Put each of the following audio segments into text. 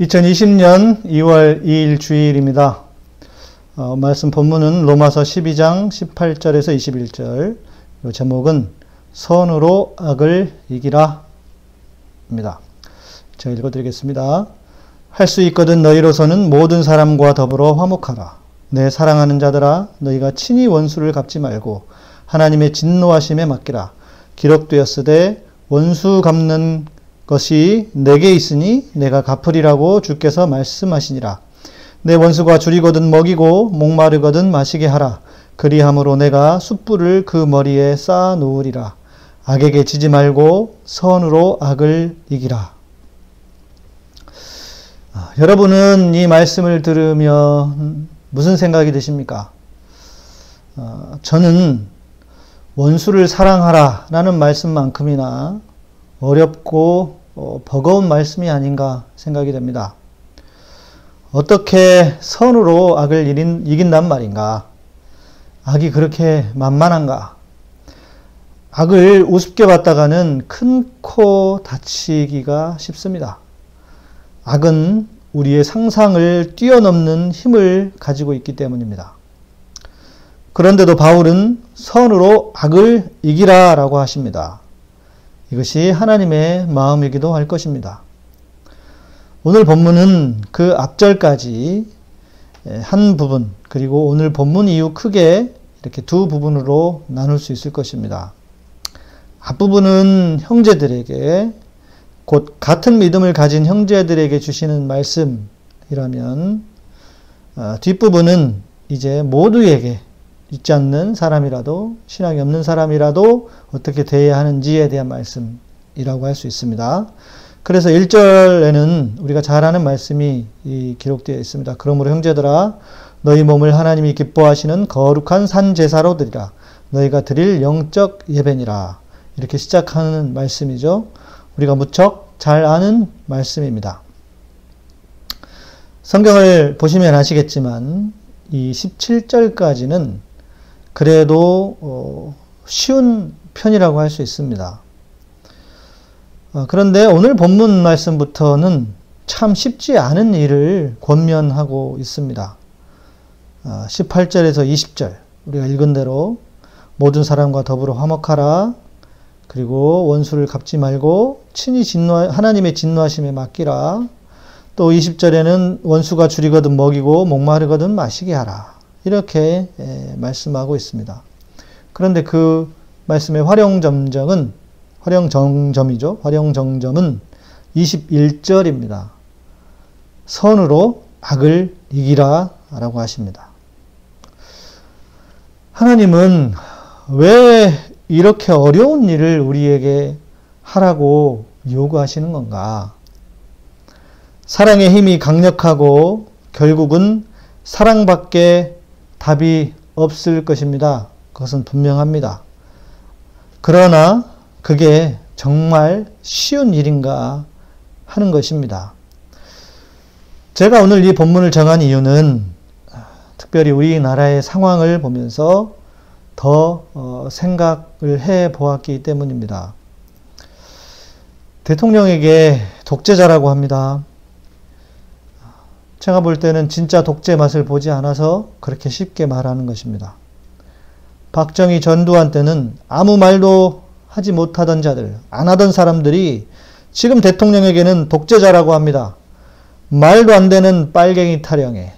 2020년 2월 2일 주일입니다. 어, 말씀 본문은 로마서 12장 18절에서 21절. 제목은 선으로 악을 이기라. 입니다. 제가 읽어드리겠습니다. 할 수 있거든 너희로서는 모든 사람과 더불어 화목하라. 내 사랑하는 자들아, 너희가 친히 원수를 갚지 말고 하나님의 진노하심에 맡기라. 기록되었으되 원수 갚는 것이 내게 있으니 내가 갚으리라고 주께서 말씀하시니라. 내 원수가 줄이거든 먹이고 목마르거든 마시게 하라. 그리함으로 내가 숯불을 그 머리에 쌓아 놓으리라. 악에게 지지 말고 선으로 악을 이기라. 아, 여러분은 이 말씀을 들으며 무슨 생각이 드십니까? 아, 저는 원수를 사랑하라 라는 말씀만큼이나 어렵고 어, 버거운 말씀이 아닌가 생각이 됩니다. 어떻게 선으로 악을 이긴, 이긴단 말인가? 악이 그렇게 만만한가? 악을 우습게 봤다가는 큰 코 다치기가 쉽습니다. 악은 우리의 상상을 뛰어넘는 힘을 가지고 있기 때문입니다. 그런데도 바울은 선으로 악을 이기라 라고 하십니다. 이것이 하나님의 마음이기도 할 것입니다. 오늘 본문은 그 앞절까지 한 부분, 그리고 오늘 본문 이후 크게 이렇게 두 부분으로 나눌 수 있을 것입니다. 앞부분은 형제들에게 곧 같은 믿음을 가진 형제들에게 주시는 말씀이라면 어, 뒷부분은 이제 모두에게 있지 않는 사람이라도 신앙이 없는 사람이라도 어떻게 대해야 하는지에 대한 말씀이라고 할 수 있습니다. 그래서 1절에는 우리가 잘 아는 말씀이 기록되어 있습니다. 그러므로 형제들아 너희 몸을 하나님이 기뻐하시는 거룩한 산 제사로 드리라 너희가 드릴 영적 예배니라 이렇게 시작하는 말씀이죠. 우리가 무척 잘 아는 말씀입니다. 성경을 보시면 아시겠지만 이 17절까지는 그래도 어, 쉬운 편이라고 할 수 있습니다. 어, 그런데 오늘 본문 말씀부터는 참 쉽지 않은 일을 권면하고 있습니다. 18절에서 어, 20절 우리가 읽은 대로 모든 사람과 더불어 화목하라 그리고 원수를 갚지 말고 친히 진노 하나님의 진노하심에 맡기라 또 20절에는 원수가 줄이거든 먹이고 목마르거든 마시게 하라 이렇게 말씀하고 있습니다. 그런데 그 말씀의 활용점정은 활용정점이죠. 활용정점은 21절입니다. 선으로 악을 이기라 라고 하십니다. 하나님은 왜 이렇게 어려운 일을 우리에게 하라고 요구하시는 건가? 사랑의 힘이 강력하고 결국은 사랑밖에 답이 없을 것입니다. 그것은 분명합니다. 그러나 그게 정말 쉬운 일인가 하는 것입니다. 제가 오늘 이 본문을 정한 이유는 특별히 우리나라의 상황을 보면서 더 어, 생각을 해 보았기 때문입니다. 대통령에게 독재자라고 합니다. 제가 볼 때는 진짜 독재 맛을 보지 않아서 그렇게 쉽게 말하는 것입니다. 박정희 전두환 때는 아무 말도 하지 못하던 자들, 안 하던 사람들이 지금 대통령에게는 독재자라고 합니다. 말도 안 되는 빨갱이 타령에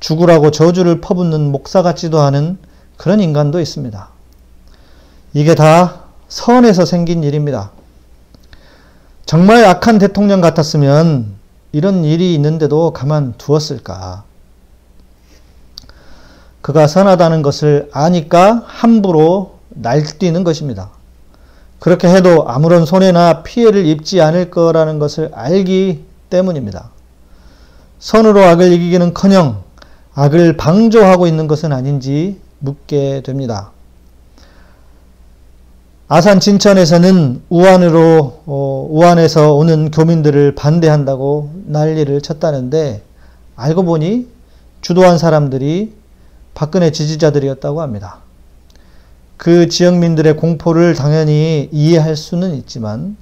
죽으라고 저주를 퍼붓는 목사 같지도 않은 그런 인간도 있습니다. 이게 다 선에서 생긴 일입니다. 정말 악한 대통령 같았으면 이런 일이 있는데도 가만 두었을까? 그가 선하다는 것을 아니까 함부로 날뛰는 것입니다. 그렇게 해도 아무런 손해나 피해를 입지 않을 거라는 것을 알기 때문입니다. 선으로 악을 이기기는 커녕 악을 방조하고 있는 것은 아닌지 묻게 됩니다. 아산 진천에서는 우한으로 어, 우한에서 오는 교민들을 반대한다고 난리를 쳤다는데 알고 보니 주도한 사람들이 박근혜 지지자들이었다고 합니다. 그 지역민들의 공포를 당연히 이해할 수는 있지만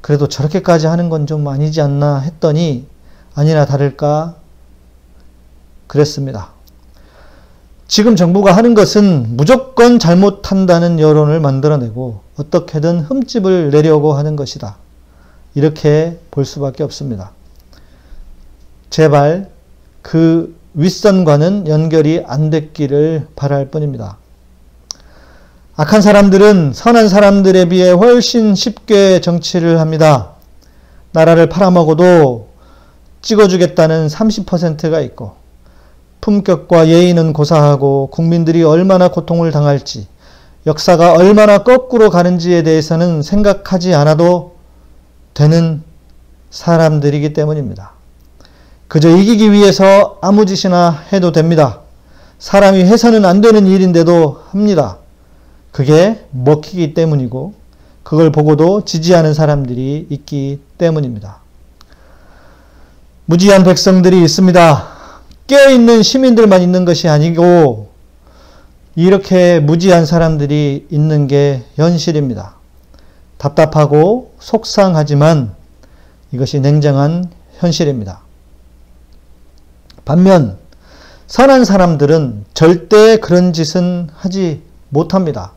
그래도 저렇게까지 하는 건 좀 아니지 않나 했더니 아니나 다를까 그랬습니다. 지금 정부가 하는 것은 무조건 잘못한다는 여론을 만들어내고 어떻게든 흠집을 내려고 하는 것이다. 이렇게 볼 수밖에 없습니다. 제발 그 윗선과는 연결이 안 됐기를 바랄 뿐입니다. 악한 사람들은 선한 사람들에 비해 훨씬 쉽게 정치를 합니다. 나라를 팔아먹어도 찍어주겠다는 30%가 있고, 품격과 예의는 고사하고 국민들이 얼마나 고통을 당할지, 역사가 얼마나 거꾸로 가는지에 대해서는 생각하지 않아도 되는 사람들이기 때문입니다. 그저 이기기 위해서 아무 짓이나 해도 됩니다. 사람이 해서는 안 되는 일인데도 합니다. 그게 먹히기 때문이고 그걸 보고도 지지하는 사람들이 있기 때문입니다. 무지한 백성들이 있습니다. 깨어있는 시민들만 있는 것이 아니고 이렇게 무지한 사람들이 있는 게 현실입니다. 답답하고 속상하지만 이것이 냉정한 현실입니다. 반면 선한 사람들은 절대 그런 짓은 하지 못합니다.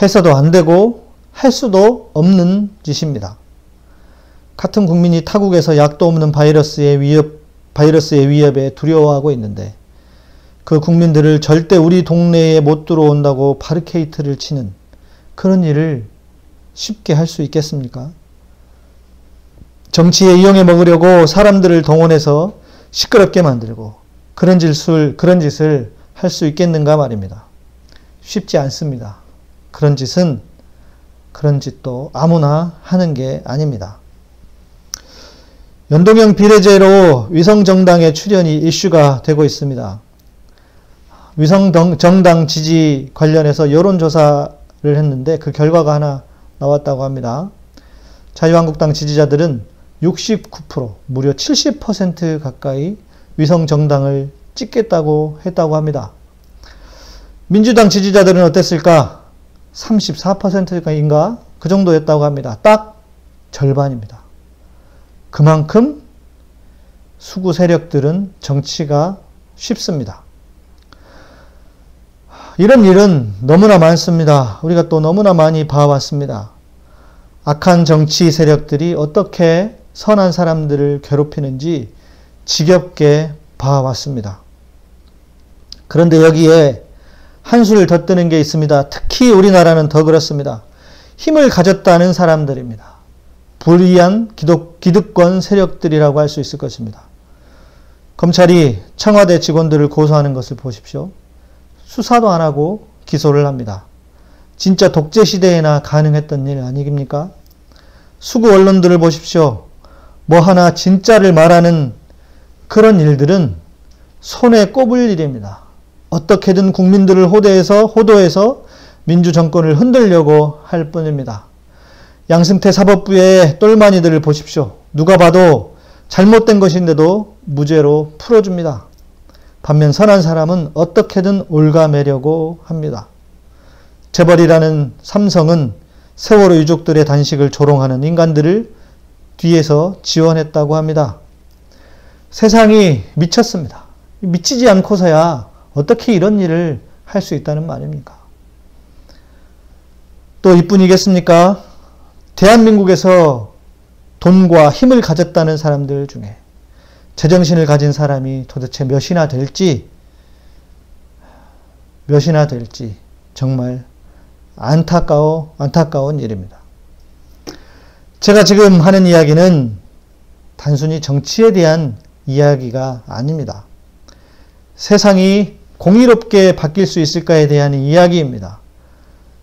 해서도 안 되고 할 수도 없는 짓입니다. 같은 국민이 타국에서 약도 없는 바이러스의 위협, 바이러스의 위협에 두려워하고 있는데 그 국민들을 절대 우리 동네에 못 들어온다고 바르케이트를 치는 그런 일을 쉽게 할 수 있겠습니까? 정치에 이용해 먹으려고 사람들을 동원해서 시끄럽게 만들고 그런 짓을, 그런 짓을 할 수 있겠는가 말입니다. 쉽지 않습니다. 그런 짓은 그런 짓도 아무나 하는 게 아닙니다. 연동형 비례제로 위성정당의 출연이 이슈가 되고 있습니다. 위성정당 지지 관련해서 여론조사를 했는데 그 결과가 하나 나왔다고 합니다. 자유한국당 지지자들은 69% 무려 70% 가까이 위성정당을 찍겠다고 했다고 합니다. 민주당 지지자들은 어땠을까? 34%인가? 그 정도였다고 합니다. 딱 절반입니다. 그만큼 수구 세력들은 정치가 쉽습니다. 이런 일은 너무나 많습니다. 우리가 또 너무나 많이 봐왔습니다. 악한 정치 세력들이 어떻게 선한 사람들을 괴롭히는지 지겹게 봐왔습니다. 그런데 여기에 한수를 덧드는 게 있습니다. 특히 우리나라는 더 그렇습니다. 힘을 가졌다는 사람들입니다. 불의한 기독, 기득권 세력들이라고 할 수 있을 것입니다. 검찰이 청와대 직원들을 고소하는 것을 보십시오. 수사도 안 하고 기소를 합니다. 진짜 독재 시대에나 가능했던 일 아니깁니까? 수구 언론들을 보십시오. 뭐 하나 진짜를 말하는 그런 일들은 손에 꼽을 일입니다. 어떻게든 국민들을 호대해서 호도해서 민주 정권을 흔들려고 할 뿐입니다. 양승태 사법부의 똘마니들을 보십시오. 누가 봐도 잘못된 것인데도 무죄로 풀어줍니다. 반면 선한 사람은 어떻게든 올가매려고 합니다. 재벌이라는 삼성은 세월호 유족들의 단식을 조롱하는 인간들을 뒤에서 지원했다고 합니다. 세상이 미쳤습니다. 미치지 않고서야 어떻게 이런 일을 할 수 있다는 말입니까? 또 이뿐이겠습니까? 대한민국에서 돈과 힘을 가졌다는 사람들 중에 제정신을 가진 사람이 도대체 몇이나 될지, 몇이나 될지 정말 안타까워, 안타까운 일입니다. 제가 지금 하는 이야기는 단순히 정치에 대한 이야기가 아닙니다. 세상이 공의롭게 바뀔 수 있을까에 대한 이야기입니다.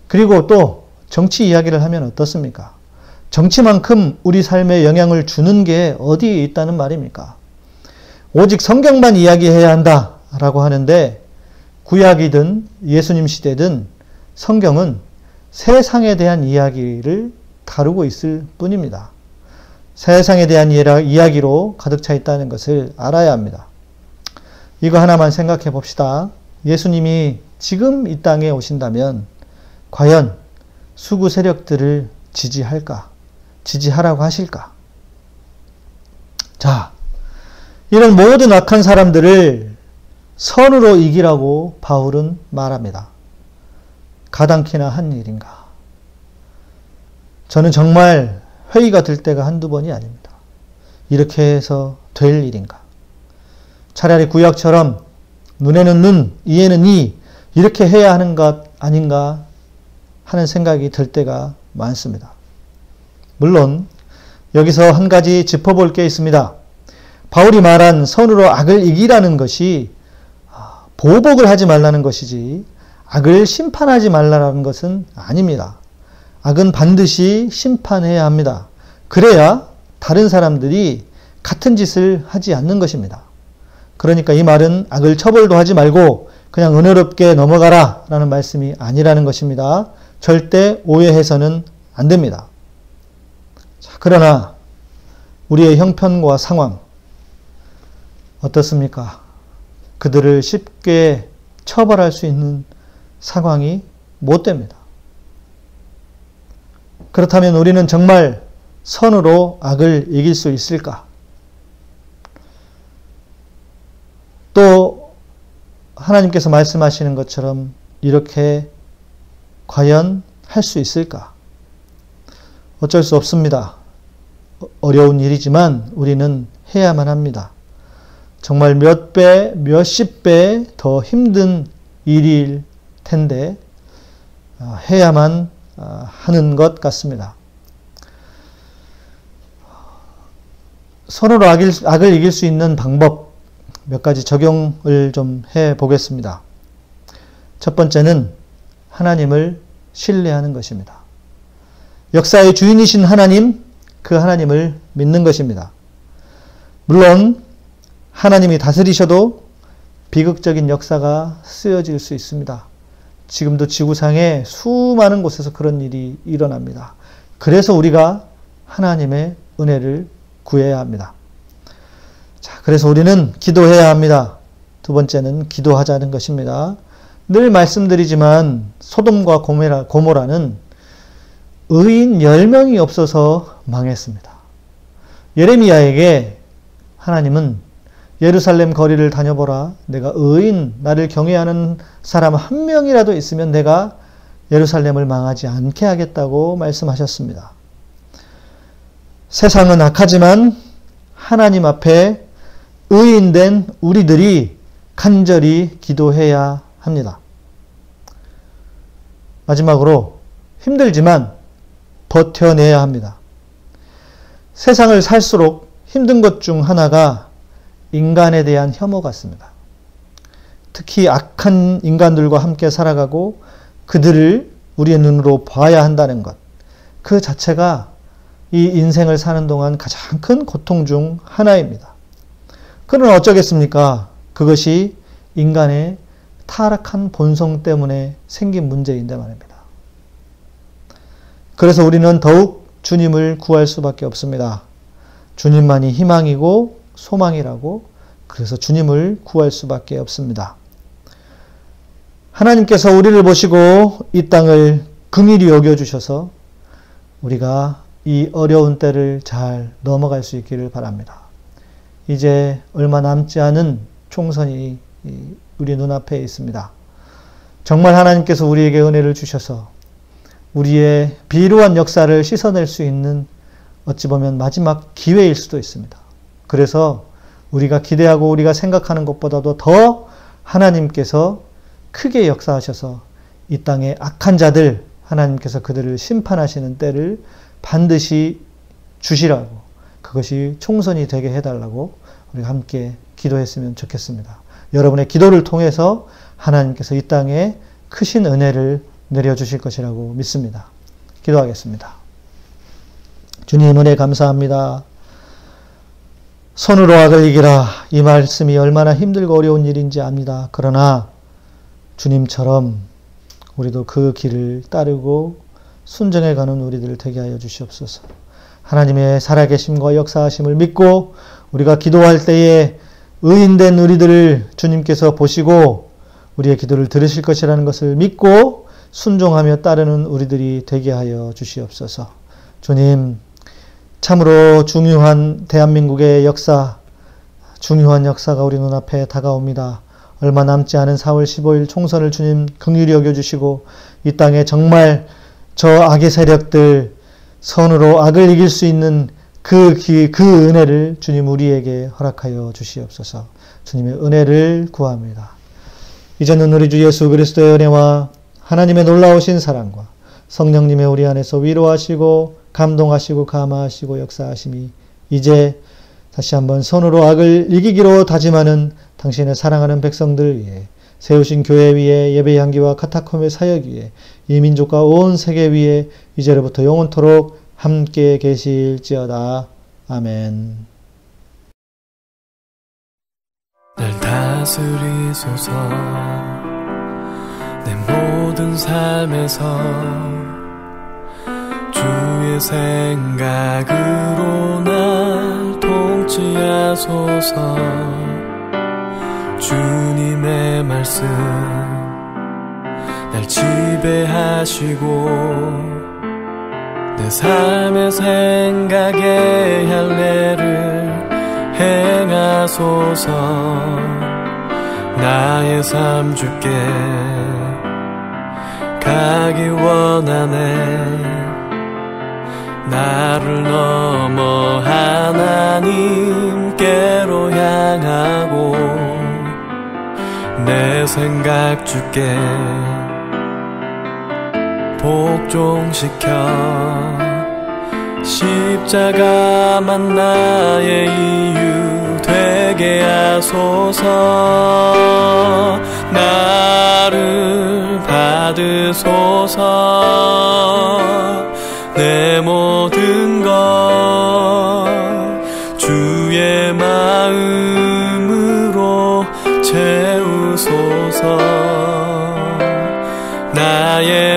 그리고 또 정치 이야기를 하면 어떻습니까? 정치만큼 우리 삶에 영향을 주는 게 어디에 있다는 말입니까? 오직 성경만 이야기해야 한다라고 하는데 구약이든 예수님 시대든 성경은 세상에 대한 이야기를 다루고 있을 뿐입니다. 세상에 대한 이야기로 가득 차 있다는 것을 알아야 합니다. 이거 하나만 생각해 봅시다. 예수님이 지금 이 땅에 오신다면 과연 수구 세력들을 지지할까? 지지하라고 하실까? 자, 이런 모든 악한 사람들을 선으로 이기라고 바울은 말합니다. 가당키나 한 일인가? 저는 정말 회의가 들 때가 한두 번이 아닙니다. 이렇게 해서 될 일인가? 차라리 구약처럼 눈에는 눈, 이에는 이, 이렇게 해야 하는 것 아닌가 하는 생각이 들 때가 많습니다. 물론, 여기서 한 가지 짚어볼 게 있습니다. 바울이 말한 선으로 악을 이기라는 것이 아, 보복을 하지 말라는 것이지 악을 심판하지 말라는 것은 아닙니다. 악은 반드시 심판해야 합니다. 그래야 다른 사람들이 같은 짓을 하지 않는 것입니다. 그러니까 이 말은 악을 처벌도 하지 말고 그냥 은혜롭게 넘어가라 라는 말씀이 아니라는 것입니다. 절대 오해해서는 안 됩니다. 자, 그러나 우리의 형편과 상황 어떻습니까? 그들을 쉽게 처벌할 수 있는 상황이 못 됩니다. 그렇다면 우리는 정말 선으로 악을 이길 수 있을까? 또 하나님께서 말씀하시는 것처럼 이렇게 과연 할 수 있을까? 어쩔 수 없습니다. 어려운 일이지만 우리는 해야만 합니다. 정말 몇 배, 몇십 배 더 힘든 일일 텐데 아, 해야만 아, 하는 것 같습니다. 서로 악을, 악을 이길 수 있는 방법 몇 가지 적용을 좀 해 보겠습니다. 첫 번째는 하나님을 신뢰하는 것입니다. 역사의 주인이신 하나님, 그 하나님을 믿는 것입니다. 물론 하나님이 다스리셔도 비극적인 역사가 쓰여질 수 있습니다. 지금도 지구상에 수많은 곳에서 그런 일이 일어납니다. 그래서 우리가 하나님의 은혜를 구해야 합니다. 자, 그래서 우리는 기도해야 합니다. 두 번째는 기도하자는 것입니다. 늘 말씀드리지만 소돔과 고모라, 고모라는 의인 10명이 없어서 망했습니다. 예레미야에게 하나님은 예루살렘 거리를 다녀보라. 내가 의인, 나를 경외하는 사람 한 명이라도 있으면 내가 예루살렘을 망하지 않게 하겠다고 말씀하셨습니다. 세상은 악하지만 하나님 앞에 의인된 우리들이 간절히 기도해야 합니다. 마지막으로 힘들지만 버텨내야 합니다. 세상을 살수록 힘든 것 중 하나가 인간에 대한 혐오 같습니다. 특히 악한 인간들과 함께 살아가고 그들을 우리의 눈으로 봐야 한다는 것. 그 자체가 이 인생을 사는 동안 가장 큰 고통 중 하나입니다. 그러나 어쩌겠습니까? 그것이 인간의 타락한 본성 때문에 생긴 문제인데 말입니다. 그래서 우리는 더욱 주님을 구할 수밖에 없습니다. 주님만이 희망이고 소망이라고 그래서 주님을 구할 수밖에 없습니다. 하나님께서 우리를 보시고 이 땅을 긍일히 여겨주셔서 우리가 이 어려운 때를 잘 넘어갈 수 있기를 바랍니다. 이제 얼마 남지 않은 총선이 우리 눈앞에 있습니다. 정말 하나님께서 우리에게 은혜를 주셔서 우리의 비루한 역사를 씻어낼 수 있는 어찌 보면 마지막 기회일 수도 있습니다. 그래서 우리가 기대하고 우리가 생각하는 것보다도 더 하나님께서 크게 역사하셔서 이 땅의 악한 자들 하나님께서 그들을 심판하시는 때를 반드시 주시라고 그것이 총선이 되게 해달라고 우리가 함께 기도했으면 좋겠습니다. 여러분의 기도를 통해서 하나님께서 이 땅에 크신 은혜를 내려주실 것이라고 믿습니다. 기도하겠습니다. 주님 은혜 감사합니다. 손으로 악을 이기라. 이 말씀이 얼마나 힘들고 어려운 일인지 압니다. 그러나 주님처럼 우리도 그 길을 따르고 순정해 가는 우리들 되게 하여 주시옵소서. 하나님의 살아계심과 역사하심을 믿고 우리가 기도할 때에 의인된 우리들을 주님께서 보시고 우리의 기도를 들으실 것이라는 것을 믿고 순종하며 따르는 우리들이 되게 하여 주시옵소서. 주님, 참으로 중요한 대한민국의 역사, 중요한 역사가 우리 눈앞에 다가옵니다. 얼마 남지 않은 4월 15일 총선을 주님 긍휼히 여겨주시고 이 땅에 정말 저 악의 세력들 선으로 악을 이길 수 있는 그, 기, 그 은혜를 주님 우리에게 허락하여 주시옵소서 주님의 은혜를 구합니다. 이제는 우리 주 예수 그리스도의 은혜와 하나님의 놀라우신 사랑과 성령님의 우리 안에서 위로하시고 감동하시고 감화하시고 역사하심이 이제 다시 한번 손으로 악을 이기기로 다짐하는 당신의 사랑하는 백성들 위해 세우신 교회 위에 예배 향기와 카타콤의 사역 위에 이 민족과 온 세계 위에 이제로부터 영원토록 함께 계실지어다. 아멘. 날 다스리소서 내 모든 삶에서 주의 생각으로 날 통치하소서. 주님의 말씀 날 지배하시고 내 삶의 생각에 할례를 행하소서. 나의 삶 주께 가기 원하네. 나를 넘어 하나님께로 향하고 내 생각 주께 복종시켜 십자가만 나의 이유 되게 하소서 나를 받으소서. 내 모든 것 주의 마음으로 채우소서. 나의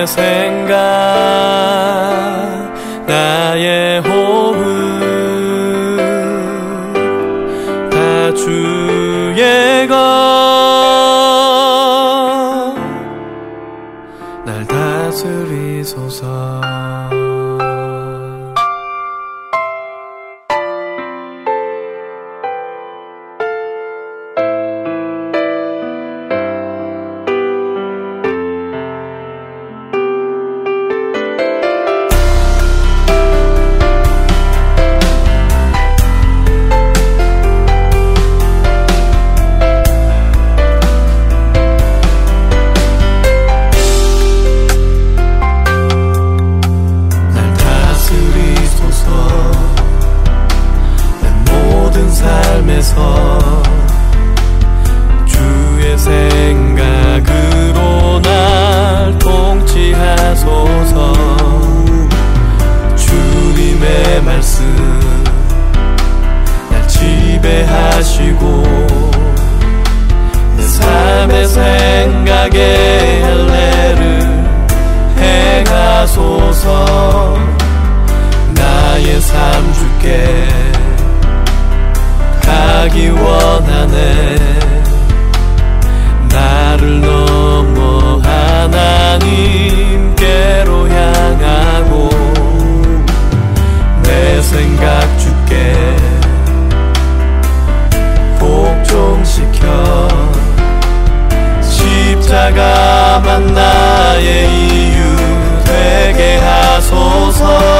떠나네. 나를 넘어 하나님께로 향하고 내 생각 주께 복종시켜. 십자가만 나의 이유 되게 하소서.